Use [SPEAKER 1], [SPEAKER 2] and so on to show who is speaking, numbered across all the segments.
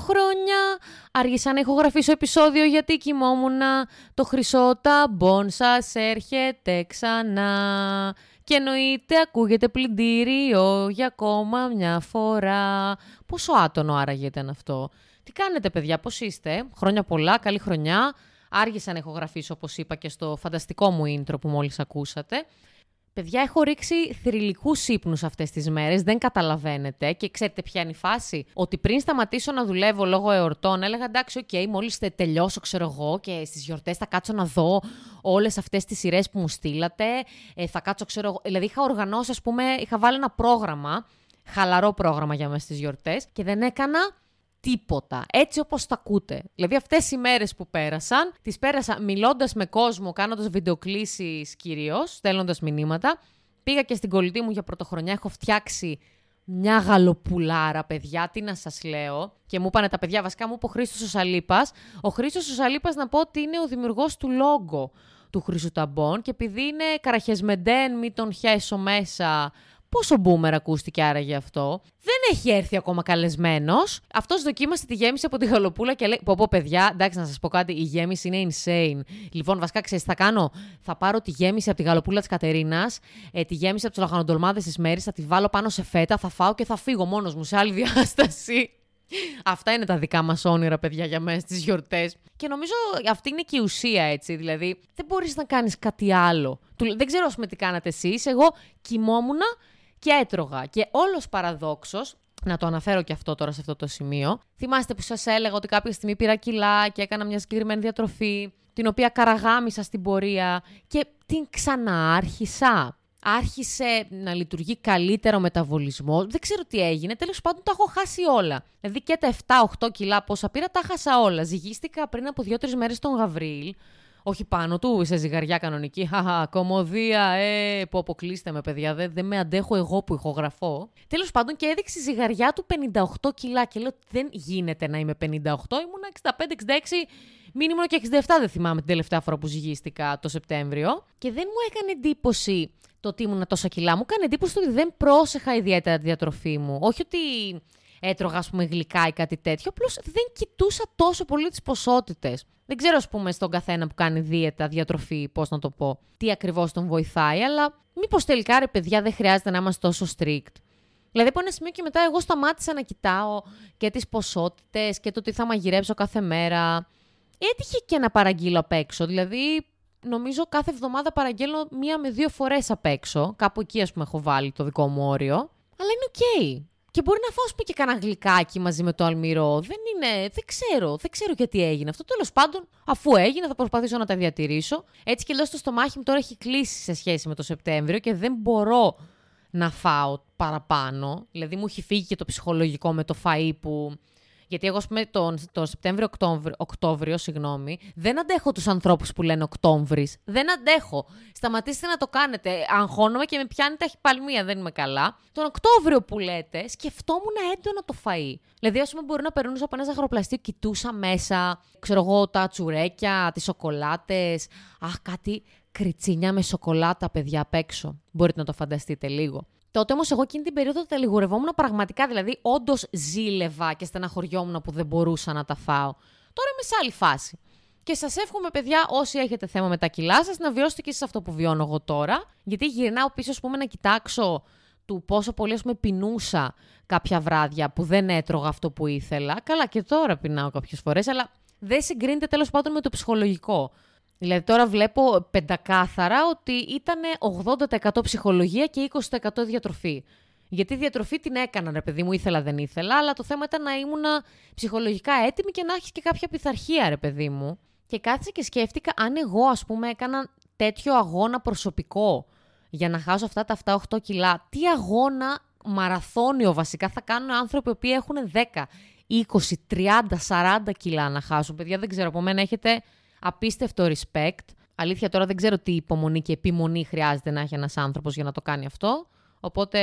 [SPEAKER 1] χρόνια. Άργησα να ηχογραφήσω επεισόδιο γιατί κοιμόμουν. Το χρυσό ταμπόν σας έρχεται ξανά. Και εννοείται ακούγεται πλυντήριο για ακόμα μια φορά. Πόσο άτονο άραγε ήταν αυτό. Τι κάνετε παιδιά, πώς είστε, χρόνια πολλά, καλή χρονιά. Άργησα να ηχογραφήσω όπως είπα και στο φανταστικό μου intro που μόλις ακούσατε. Παιδιά, έχω ρίξει θρυλικούς ύπνους αυτές τις μέρες. Δεν καταλαβαίνετε. Και ξέρετε ποια είναι η φάση; Ότι πριν σταματήσω να δουλεύω λόγω εορτών, έλεγα εντάξει, OK, okay, μόλις τελειώσω, ξέρω εγώ, και στις γιορτές θα κάτσω να δω όλες αυτές τις σειρές που μου στείλατε. Ε, θα κάτσω, ξέρω εγώ. Δηλαδή, είχα οργανώσει, ας πούμε, είχα βάλει ένα πρόγραμμα, χαλαρό πρόγραμμα για μέσα στι γιορτές, και δεν έκανα τίποτα. Έτσι όπως τα ακούτε. Δηλαδή αυτές οι μέρες που πέρασαν, τις πέρασα μιλώντας με κόσμο, κάνοντας βιντεοκλήσεις κυρίως, στέλνοντας μηνύματα. Πήγα και στην κολλητή μου για πρωτοχρονιά, έχω φτιάξει μια γαλοπουλάρα, παιδιά, τι να σας λέω. Και μου είπανε τα παιδιά, βασικά μου είπε ο Χρήστος ο Σαλίπας. Ο Χρήστος ο Σαλίπας να πω ότι είναι ο δημιουργός του λόγο του Χρυσού Ταμπών και επειδή είναι καραχεσμεντέν, μη τον χέσω μέσα, Πόσο μπούμερ ακούστηκε άραγε αυτό; Δεν έχει έρθει ακόμα καλεσμένος. Αυτός δοκίμασε τη γέμιση από τη γαλοπούλα και λέει: Πω, πω, παιδιά, εντάξει, να σας πω κάτι. Η γέμιση είναι insane. Λοιπόν, βασικά ξέρεις, θα κάνω. Θα πάρω τη γέμιση από τη γαλοπούλα της Κατερίνας, ε, τη γέμιση από τους λαχανοτολμάδες της Μέρης, θα τη βάλω πάνω σε φέτα, θα φάω και θα φύγω μόνος μου σε άλλη διάσταση. Αυτά είναι τα δικά μας όνειρα, παιδιά, για μέσα στις γιορτές. Και νομίζω αυτή είναι και η ουσία, έτσι. Δηλαδή, δεν μπορείς να κάνεις κάτι άλλο. Δεν ξέρω, ας πούμε, τι κάνατε εσείς. Εγώ κοιμόμουν και έτρωγα. Και όλος παραδόξος, να το αναφέρω και αυτό τώρα σε αυτό το σημείο. Θυμάστε που σας έλεγα ότι κάποια στιγμή πήρα κιλά και έκανα μια συγκεκριμένη διατροφή, την οποία καραγάμισα στην πορεία και την ξαναάρχισα. Άρχισε να λειτουργεί καλύτερο ο μεταβολισμό. Δεν ξέρω τι έγινε. Τέλος πάντων, τα έχω χάσει όλα. Δηλαδή και τα 7-8 κιλά πόσα πήρα, τα χάσα όλα. Ζυγίστηκα πριν από 2-3 μέρες τον Γαβρίλ. Όχι πάνω του, σε ζυγαριά κανονική. Χαχα, κομμωδία, ε, που αποκλείστε με παιδιά, δεν, δεν με αντέχω εγώ που ηχογραφώ. Τέλος πάντων και έδειξε ζυγαριά του 58 κιλά και λέω δεν γίνεται να είμαι 58, ήμουν 65-66, μήνυμο και 67 δεν θυμάμαι την τελευταία φορά που ζυγίστηκα το Σεπτέμβριο. Και δεν μου έκανε εντύπωση το ότι ήμουν τόσα κιλά. Μου έκανε εντύπωση ότι δεν πρόσεχα ιδιαίτερα τη διατροφή μου. Όχι ότι έτρωγα, ας πούμε, γλυκά ή κάτι τέτοιο. Απλώς δεν κοιτούσα τόσο πολύ τις ποσότητες. Δεν ξέρω, ας πούμε, στον καθένα που κάνει δίαιτα, διατροφή, πώς να το πω, τι ακριβώς τον βοηθάει, αλλά μήπως τελικά ρε παιδιά δεν χρειάζεται να είμαστε τόσο strict. Δηλαδή, από ένα σημείο και μετά, εγώ σταμάτησα να κοιτάω και τις ποσότητες και το τι θα μαγειρέψω κάθε μέρα. Έτυχε και να παραγγείλω απ' έξω. Δηλαδή, νομίζω κάθε εβδομάδα παραγγέλνω μία με δύο φορές απ' έξω. Κάπου εκεί, ας πούμε, έχω βάλει το δικό μου όριο. Αλλά είναι οκ. Και μπορεί να φάω και κανένα γλυκάκι μαζί με το αλμυρό. Δεν είναι. Δεν ξέρω. Δεν ξέρω γιατί έγινε αυτό. Τέλος πάντων, αφού έγινε, θα προσπαθήσω να τα διατηρήσω. Έτσι κι αλλιώς το στομάχι μου τώρα έχει κλείσει σε σχέση με το Σεπτέμβριο και δεν μπορώ να φάω παραπάνω. Δηλαδή μου έχει φύγει και το ψυχολογικό με το φαΐ που γιατί εγώ, πούμε, τον, τον Σεπτέμβριο, Οκτώβριο, Οκτώβριο, συγγνώμη, δεν αντέχω τους ανθρώπους που λένε Οκτώβρης. Δεν αντέχω. Σταματήστε να το κάνετε. Αγχώνομαι και με πιάνει ταχυπαλμία, δεν είμαι καλά. Τον Οκτώβριο που λέτε, σκεφτόμουν έντονα το φαΐ. Δηλαδή, ας πούμε, μπορεί να περνούσα από ένα ζαχαροπλαστείο, κοιτούσα μέσα, ξέρω εγώ, τα τσουρέκια, τις σοκολάτες. Αχ, κάτι κριτσίνια με σοκολάτα, παιδιά, απ' έξω. Μπορείτε να το φανταστείτε λίγο. Τότε όμως εγώ εκείνη την περίοδο τα λιγουρευόμουν πραγματικά. Δηλαδή, όντως ζήλευα και στεναχωριόμουν που δεν μπορούσα να τα φάω. Τώρα είμαι σε άλλη φάση. Και σας εύχομαι, παιδιά, όσοι έχετε θέμα με τα κιλά σας, να βιώσετε και εσείς αυτό που βιώνω εγώ τώρα. Γιατί γυρνάω πίσω, ας πούμε, να κοιτάξω του πόσο πολύ, ας πούμε, πεινούσα κάποια βράδια που δεν έτρωγα αυτό που ήθελα. Καλά, και τώρα πεινάω κάποιες φορές, αλλά δεν συγκρίνεται τέλος πάντων με το ψυχολογικό. Δηλαδή τώρα βλέπω πεντακάθαρα ότι ήταν 80% ψυχολογία και 20% διατροφή. Γιατί διατροφή την έκανα, ρε παιδί μου, ήθελα δεν ήθελα, αλλά το θέμα ήταν να ήμουν ψυχολογικά έτοιμη και να έχεις και κάποια πειθαρχία, ρε παιδί μου. Και κάθισα και σκέφτηκα αν εγώ, ας πούμε, έκανα τέτοιο αγώνα προσωπικό για να χάσω αυτά τα 7-8 κιλά. Τι αγώνα μαραθώνιο βασικά θα κάνουν άνθρωποι που έχουν 10, 20, 30, 40 κιλά να χάσουν. Παιδιά, δεν ξέρω, από μένα έχετε Απίστευτο respect. Αλήθεια τώρα δεν ξέρω τι υπομονή και επιμονή χρειάζεται να έχει ένας άνθρωπος για να το κάνει αυτό. Οπότε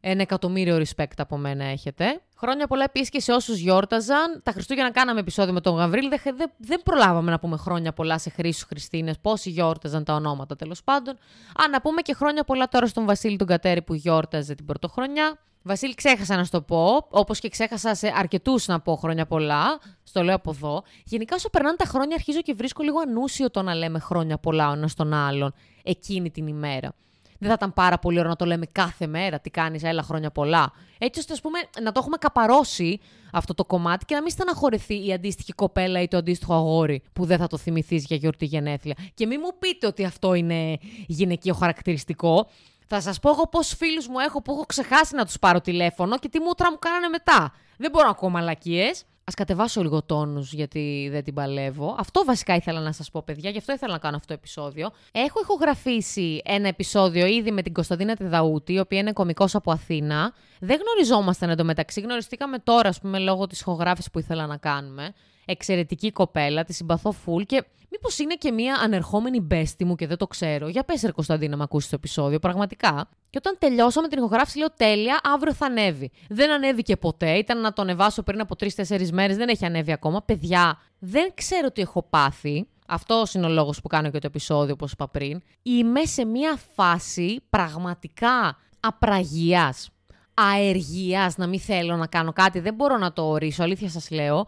[SPEAKER 1] ένα εκατομμύριο respect από μένα έχετε. Χρόνια πολλά επίσης και σε όσους γιόρταζαν. Τα Χριστούγεννα κάναμε επεισόδιο με τον Γαβρίλ. Δεν, δεν, δεν προλάβαμε να πούμε χρόνια πολλά σε Χρήσου Χριστίνες. Πόσοι γιόρταζαν τα ονόματα τέλος πάντων. Α, να πούμε και χρόνια πολλά τώρα στον Βασίλη τον Κατέρη που γιόρταζε την πρωτοχρονιά. Βασίλη, ξέχασα να σου το πω, όπως και ξέχασα σε αρκετούς να πω χρόνια πολλά. Στο λέω από εδώ. Γενικά, όσο περνάνε τα χρόνια, αρχίζω και βρίσκω λίγο ανούσιο το να λέμε χρόνια πολλά ο ένας τον άλλον εκείνη την ημέρα. Δεν θα ήταν πάρα πολύ ωραίο να το λέμε κάθε μέρα. Τι κάνεις, έλα χρόνια πολλά. Έτσι ώστε ας πούμε, να το έχουμε καπαρώσει αυτό το κομμάτι και να μην στεναχωρηθεί η αντίστοιχη κοπέλα ή το αντίστοιχο αγόρι που δεν θα το θυμηθείς για γιορτή γενέθλια. Και μην μου πείτε ότι αυτό είναι γυναικείο χαρακτηριστικό. Θα σας πω εγώ πόσους φίλους μου έχω που έχω ξεχάσει να τους πάρω τηλέφωνο και τι μούτρα μου κάνανε μετά. Δεν μπορώ να ακούω μαλακίες. Α κατεβάσω λίγο τόνους γιατί δεν την παλεύω. Αυτό βασικά ήθελα να σας πω, παιδιά, γι' αυτό ήθελα να κάνω αυτό το επεισόδιο. Έχω ηχογραφήσει ένα επεισόδιο ήδη με την Κωνσταντίνα Τεδαούτη, η οποία είναι κωμικός από Αθήνα. Δεν γνωριζόμασταν εντωμεταξύ. Γνωριστήκαμε τώρα, ας πούμε, λόγω της ηχογράφησης που ήθελα να κάνουμε. Εξαιρετική κοπέλα, τη συμπαθώ full και Μήπως είναι και μία ανερχόμενη μπέστη μου και δεν το ξέρω. Για πες, Ρε Κωνσταντίνα, να ακούσεις το επεισόδιο, πραγματικά. Και όταν τελειώσαμε την ηχογράφηση, λέω τέλεια, αύριο θα ανέβει. Δεν ανέβηκε ποτέ. Ήταν να το ανεβάσω πριν από τρει-τέσσερι μέρες, δεν έχει ανέβει ακόμα. Παιδιά, δεν ξέρω τι έχω πάθει. Αυτός είναι ο λόγος που κάνω και το επεισόδιο, όπως είπα πριν. Είμαι σε μία φάση πραγματικά απραγίας. Αεργίας, να μην θέλω να κάνω κάτι, δεν μπορώ να το ορίσω, αλήθεια σας λέω.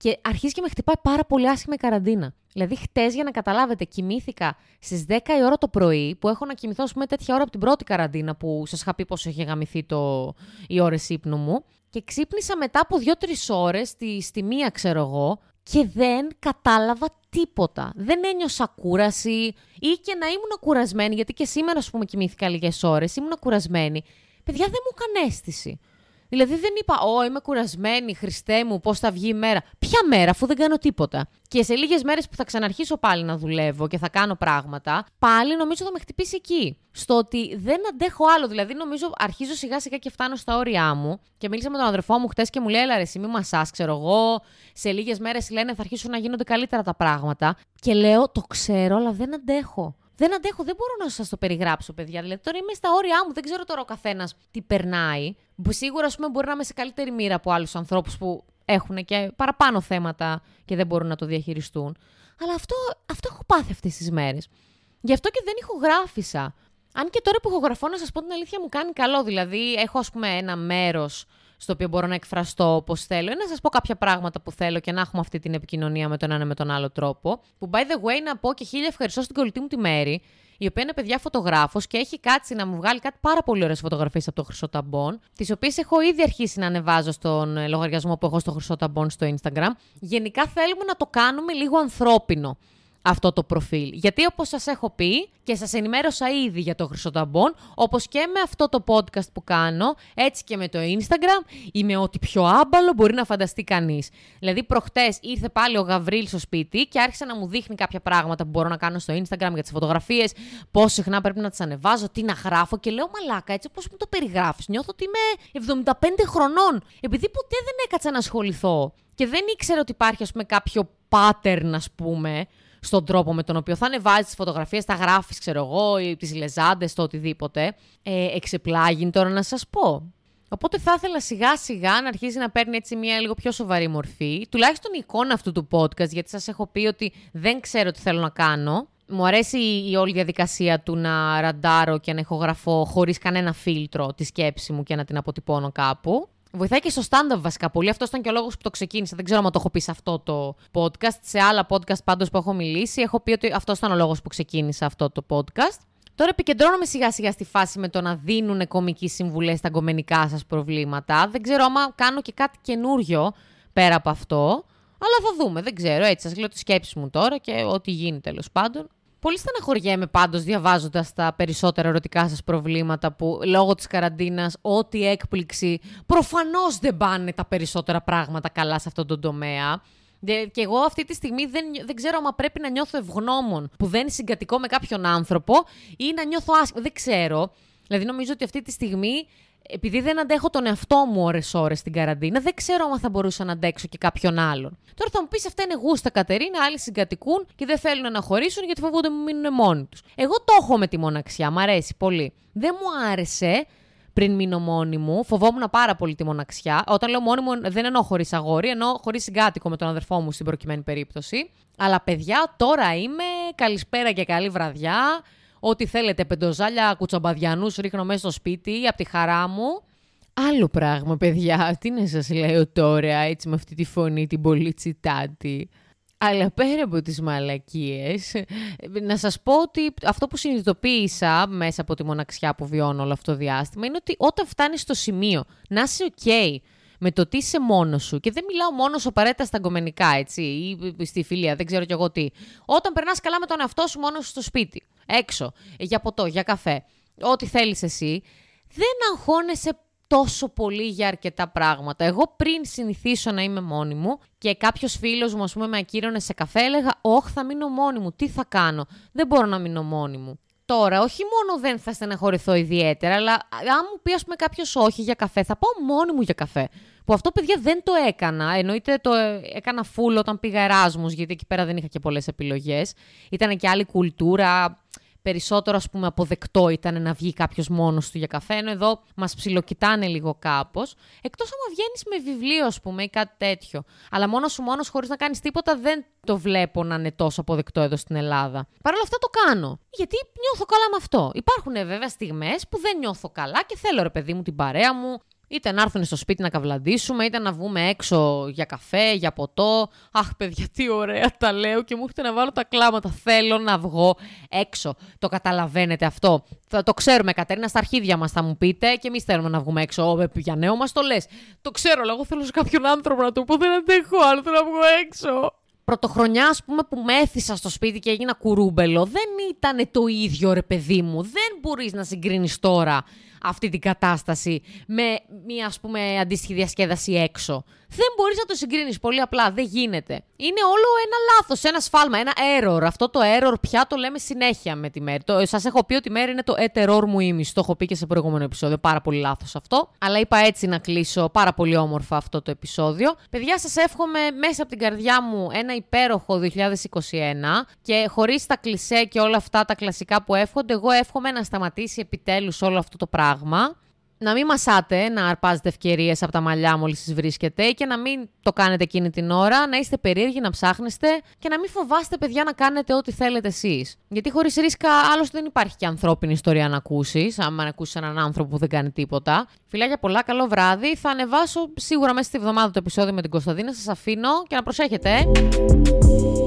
[SPEAKER 1] Και αρχίζει και με χτυπάει πάρα πολύ άσχημα η καραντίνα. Δηλαδή, χτες, για να καταλάβετε, κοιμήθηκα στις 10 η ώρα το πρωί, που έχω να κοιμηθώ, ας πούμε, τέτοια ώρα από την πρώτη καραντίνα που σας είχα πει πώς είχε γαμηθεί το... οι ώρες ύπνου μου. Και ξύπνησα μετά από 2-3 ώρες, στη, στη μία, ξέρω εγώ, και δεν κατάλαβα τίποτα. Δεν ένιωσα κούραση ή και να ήμουν κουρασμένη, γιατί και σήμερα, ας πούμε, κοιμήθηκα λίγες ώρες, ήμουν κουρασμένη. Παιδιά, δεν μου έκανε αίσθηση. Δηλαδή δεν είπα, Ω, είμαι κουρασμένη, Χριστέ μου, πώς θα βγει η μέρα. Ποια μέρα, αφού δεν κάνω τίποτα. Και σε λίγες μέρες που θα ξαναρχίσω πάλι να δουλεύω και θα κάνω πράγματα, πάλι νομίζω θα με χτυπήσει εκεί. Στο ότι δεν αντέχω άλλο. Δηλαδή, νομίζω αρχίζω σιγά σιγά και φτάνω στα όρια μου. Και μίλησα με τον αδερφό μου χτες και μου λέει: Έλα, ρε, εσύ μη μασάς, ξέρω εγώ. Σε λίγες μέρες λένε θα αρχίσουν να γίνονται καλύτερα τα πράγματα. Και λέω: Το ξέρω, αλλά δεν αντέχω. Δεν αντέχω, δεν μπορώ να σας το περιγράψω, παιδιά. Δηλαδή, τώρα είμαι στα όρια μου, δεν ξέρω τώρα ο καθένας τι περνάει. Που σίγουρα, ας πούμε, μπορεί να είμαι σε καλύτερη μοίρα από άλλους ανθρώπους που έχουν και παραπάνω θέματα και δεν μπορούν να το διαχειριστούν. Αλλά αυτό, αυτό έχω πάθει αυτές τις μέρες. Γι' αυτό και δεν ηχογράφησα. Αν και τώρα που ηχογραφώ, να σας πω την αλήθεια, μου κάνει καλό. Δηλαδή, έχω, ας πούμε, ένα μέρος στο οποίο μπορώ να εκφραστώ όπως θέλω ή να σας πω κάποια πράγματα που θέλω και να έχουμε αυτή την επικοινωνία με τον ένα με τον άλλο τρόπο. Που by the way να πω και χίλια ευχαριστώ στην κολλητή μου τη Μέρη, η οποία είναι παιδιά φωτογράφος και έχει κάτσει να μου βγάλει κάτι πάρα πολύ ωραίες φωτογραφίες από το Χρυσό Ταμπον, τις οποίες έχω ήδη αρχίσει να ανεβάζω στον λογαριασμό που έχω στο Χρυσό Ταμπον στο Instagram. Γενικά θέλουμε να το κάνουμε λίγο ανθρώπινο αυτό το προφίλ. Γιατί όπως σας έχω πει και σας ενημέρωσα ήδη για το Χρυσό Ταμπον, όπως και με αυτό το podcast που κάνω, έτσι και με το Instagram, είμαι ό,τι πιο άμπαλο μπορεί να φανταστεί κανείς. Δηλαδή προχτές ήρθε πάλι ο Γαβρίλ στο σπίτι και άρχισε να μου δείχνει κάποια πράγματα που μπορώ να κάνω στο Instagram για τις φωτογραφίες, πώς συχνά πρέπει να τις ανεβάζω, τι να γράφω και λέω μαλάκα έτσι πώς μου το περιγράφεις. Νιώθω ότι είμαι 75 χρονών, επειδή ποτέ δεν έκατσα να ασχοληθώ και δεν ήξερα ότι υπάρχει ας πούμε κάποιο pattern ας πούμε, στον τρόπο με τον οποίο θα ανεβάζεις τις φωτογραφίες, τα γράφεις, ξέρω εγώ, ή τις λεζάντες, το οτιδήποτε. Ε, εξεπλάγει τώρα να σας πω. Οπότε θα ήθελα σιγά σιγά να αρχίσει να παίρνει έτσι μια λίγο πιο σοβαρή μορφή. Τουλάχιστον η εικόνα αυτού του podcast, γιατί σας έχω πει ότι δεν ξέρω τι θέλω να κάνω. Μου αρέσει η όλη διαδικασία του να ραντάρω και να ηχογραφώ χωρίς κανένα φίλτρο τη σκέψη μου και να την αποτυπώνω κάπου. Βοηθάει και στο stand-up βασικά πολύ. Αυτός ήταν και ο λόγος που το ξεκίνησα. Δεν ξέρω αν το έχω πει σε αυτό το podcast. Σε άλλα podcast πάντως που έχω μιλήσει, έχω πει ότι αυτός ήταν ο λόγος που ξεκίνησα αυτό το podcast. Τώρα επικεντρώνομαι σιγά σιγά στη φάση με το να δίνουν κομικοί συμβουλές στα κομμενικά σας προβλήματα. Δεν ξέρω άμα κάνω και κάτι καινούριο πέρα από αυτό. Αλλά θα δούμε, δεν ξέρω. Έτσι, σας λέω τις σκέψεις μου τώρα και ό,τι γίνει τέλος πάντων. Πολύ στεναχωριέμαι πάντως διαβάζοντας τα περισσότερα ερωτικά σας προβλήματα που λόγω της καραντίνας, ό,τι έκπληξη. Προφανώς δεν πάνε τα περισσότερα πράγματα καλά σε αυτόν τον τομέα. Και εγώ αυτή τη στιγμή δεν, δεν ξέρω αν πρέπει να νιώθω ευγνώμων που δεν συγκατοικώ με κάποιον άνθρωπο ή να νιώθω άσχημα. Δεν ξέρω. Δηλαδή νομίζω ότι αυτή τη στιγμή επειδή δεν αντέχω τον εαυτό μου ώρε-ώρε στην καραντίνα, δεν ξέρω αν θα μπορούσα να αντέξω και κάποιον άλλον. Τώρα θα μου πεις αυτά είναι γούστα Κατερίνα, άλλοι συγκατοικούν και δεν θέλουν να χωρίσουν γιατί φοβούνται μου μείνουν μόνοι τους. Εγώ το έχω με τη μοναξιά, μ' αρέσει πολύ. Δεν μου άρεσε πριν μείνω μόνη μου. Φοβόμουν πάρα πολύ τη μοναξιά. Όταν λέω μόνη μου, δεν εννοώ χωρίς αγόρι, εννοώ χωρίς συγκάτοικο με τον αδερφό μου στην προκειμένη περίπτωση. Αλλά παιδιά, τώρα είμαι. Καλησπέρα και καλή βραδιά. Ό,τι θέλετε, πεντοζάλια, κουτσομπαδιανούς ρίχνω μέσα στο σπίτι από τη χαρά μου. Άλλο πράγμα, παιδιά. Τι να σας λέω τώρα, έτσι με αυτή τη φωνή την πολύ τσιτάτη. Αλλά πέρα από τις μαλακίες, να σας πω ότι αυτό που συνειδητοποίησα μέσα από τη μοναξιά που βιώνω όλο αυτό το διάστημα είναι ότι όταν φτάνεις στο σημείο να είσαι ok με το τι είσαι μόνος σου, και δεν μιλάω μόνος σου απαραίτητα στα αγκομενικά, έτσι, ή στη φιλία, δεν ξέρω κι εγώ τι. Όταν περνάς καλά με τον εαυτό σου μόνος σου στο σπίτι, έξω, για ποτό, για καφέ, ό,τι θέλεις εσύ, δεν αγχώνεσαι τόσο πολύ για αρκετά πράγματα. Εγώ πριν συνηθίσω να είμαι μόνη μου και κάποιος φίλος μου, ας πούμε, με ακύρωνε σε καφέ, έλεγα: Όχι, θα μείνω μόνη μου. Τι θα κάνω; Δεν μπορώ να μείνω μόνη μου. Τώρα, όχι μόνο δεν θα στεναχωρηθώ ιδιαίτερα, αλλά αν μου πει, ας πούμε, κάποιος όχι για καφέ, θα πάω μόνη μου για καφέ. Που αυτό, παιδιά, δεν το έκανα. Εννοείται το έκανα full όταν πήγα Εράσμου, γιατί εκεί πέρα δεν είχα και πολλές επιλογές. Ήταν και άλλη κουλτούρα περισσότερο ας πούμε αποδεκτό ήταν να βγει κάποιος μόνος του για καφέ, ενώ εδώ μας ψιλοκοιτάνε λίγο κάπως. Εκτός άμα βγαίνεις με βιβλίο ας πούμε ή κάτι τέτοιο. Αλλά μόνος σου μόνος χωρίς να κάνεις τίποτα δεν το βλέπω να είναι τόσο αποδεκτό εδώ στην Ελλάδα. Παρ' όλα αυτά το κάνω. Γιατί νιώθω καλά με αυτό. Υπάρχουν βέβαια στιγμές που δεν νιώθω καλά και θέλω ρε παιδί μου την παρέα μου, Είτε να έρθουν στο σπίτι να καβλαντήσουμε, είτε να βγούμε έξω για καφέ, για ποτό. Αχ, παιδιά, τι ωραία τα λέω και μου έρχεται να βάλω τα κλάματα. Θέλω να βγω έξω. Το καταλαβαίνετε αυτό. Θα το ξέρουμε, Κατερίνα, στα αρχίδια μας θα μου πείτε και εμείς θέλουμε να βγούμε έξω. Ω, για νέο μας το λες; Το ξέρω, αλλά εγώ θέλω σε κάποιον άνθρωπο να το πω. Δεν αντέχω άλλο, θέλω να βγω έξω πρωτοχρονιά, ας πούμε, που με έθισα στο σπίτι και έγινα κουρούμπελο, δεν ήταν το ίδιο, ρε παιδί μου. Δεν μπορείς να συγκρίνεις τώρα αυτή την κατάσταση με μια ας πούμε αντίστοιχη διασκέδαση έξω. Δεν μπορείς να το συγκρίνεις πολύ απλά, δεν γίνεται. Είναι όλο ένα λάθος, ένα σφάλμα, ένα error. Αυτό το error πια το λέμε συνέχεια με τη μέρη. Το, σας έχω πει ότι η μέρη είναι το έτερόρ μου ήμις, το έχω πει και σε προηγούμενο επεισόδιο, πάρα πολύ λάθος αυτό. Αλλά είπα έτσι να κλείσω πάρα πολύ όμορφα αυτό το επεισόδιο. Παιδιά σας εύχομαι μέσα από την καρδιά μου ένα υπέροχο 2021 και χωρίς τα κλισέ και όλα αυτά τα κλασικά που εύχονται, εγώ εύχομαι να σταματήσει επιτέλους όλο αυτό το πράγμα πράγμα. Να μην μασάτε να αρπάζετε ευκαιρίες από τα μαλλιά μόλις τις βρίσκετε και να μην το κάνετε εκείνη την ώρα, να είστε περίεργοι, να ψάχνεστε και να μην φοβάστε, παιδιά, να κάνετε ό,τι θέλετε εσείς. Γιατί χωρίς ρίσκα, άλλωστε δεν υπάρχει και ανθρώπινη ιστορία να ακούσεις, άμα να ακούσεις έναν άνθρωπο που δεν κάνει τίποτα. Φιλάκια πολλά, καλό βράδυ. Θα ανεβάσω σίγουρα μέσα στη βδομάδα το επεισόδιο με την Κωνσταντίνα. Σας αφήνω και να προσέχετε. Ε.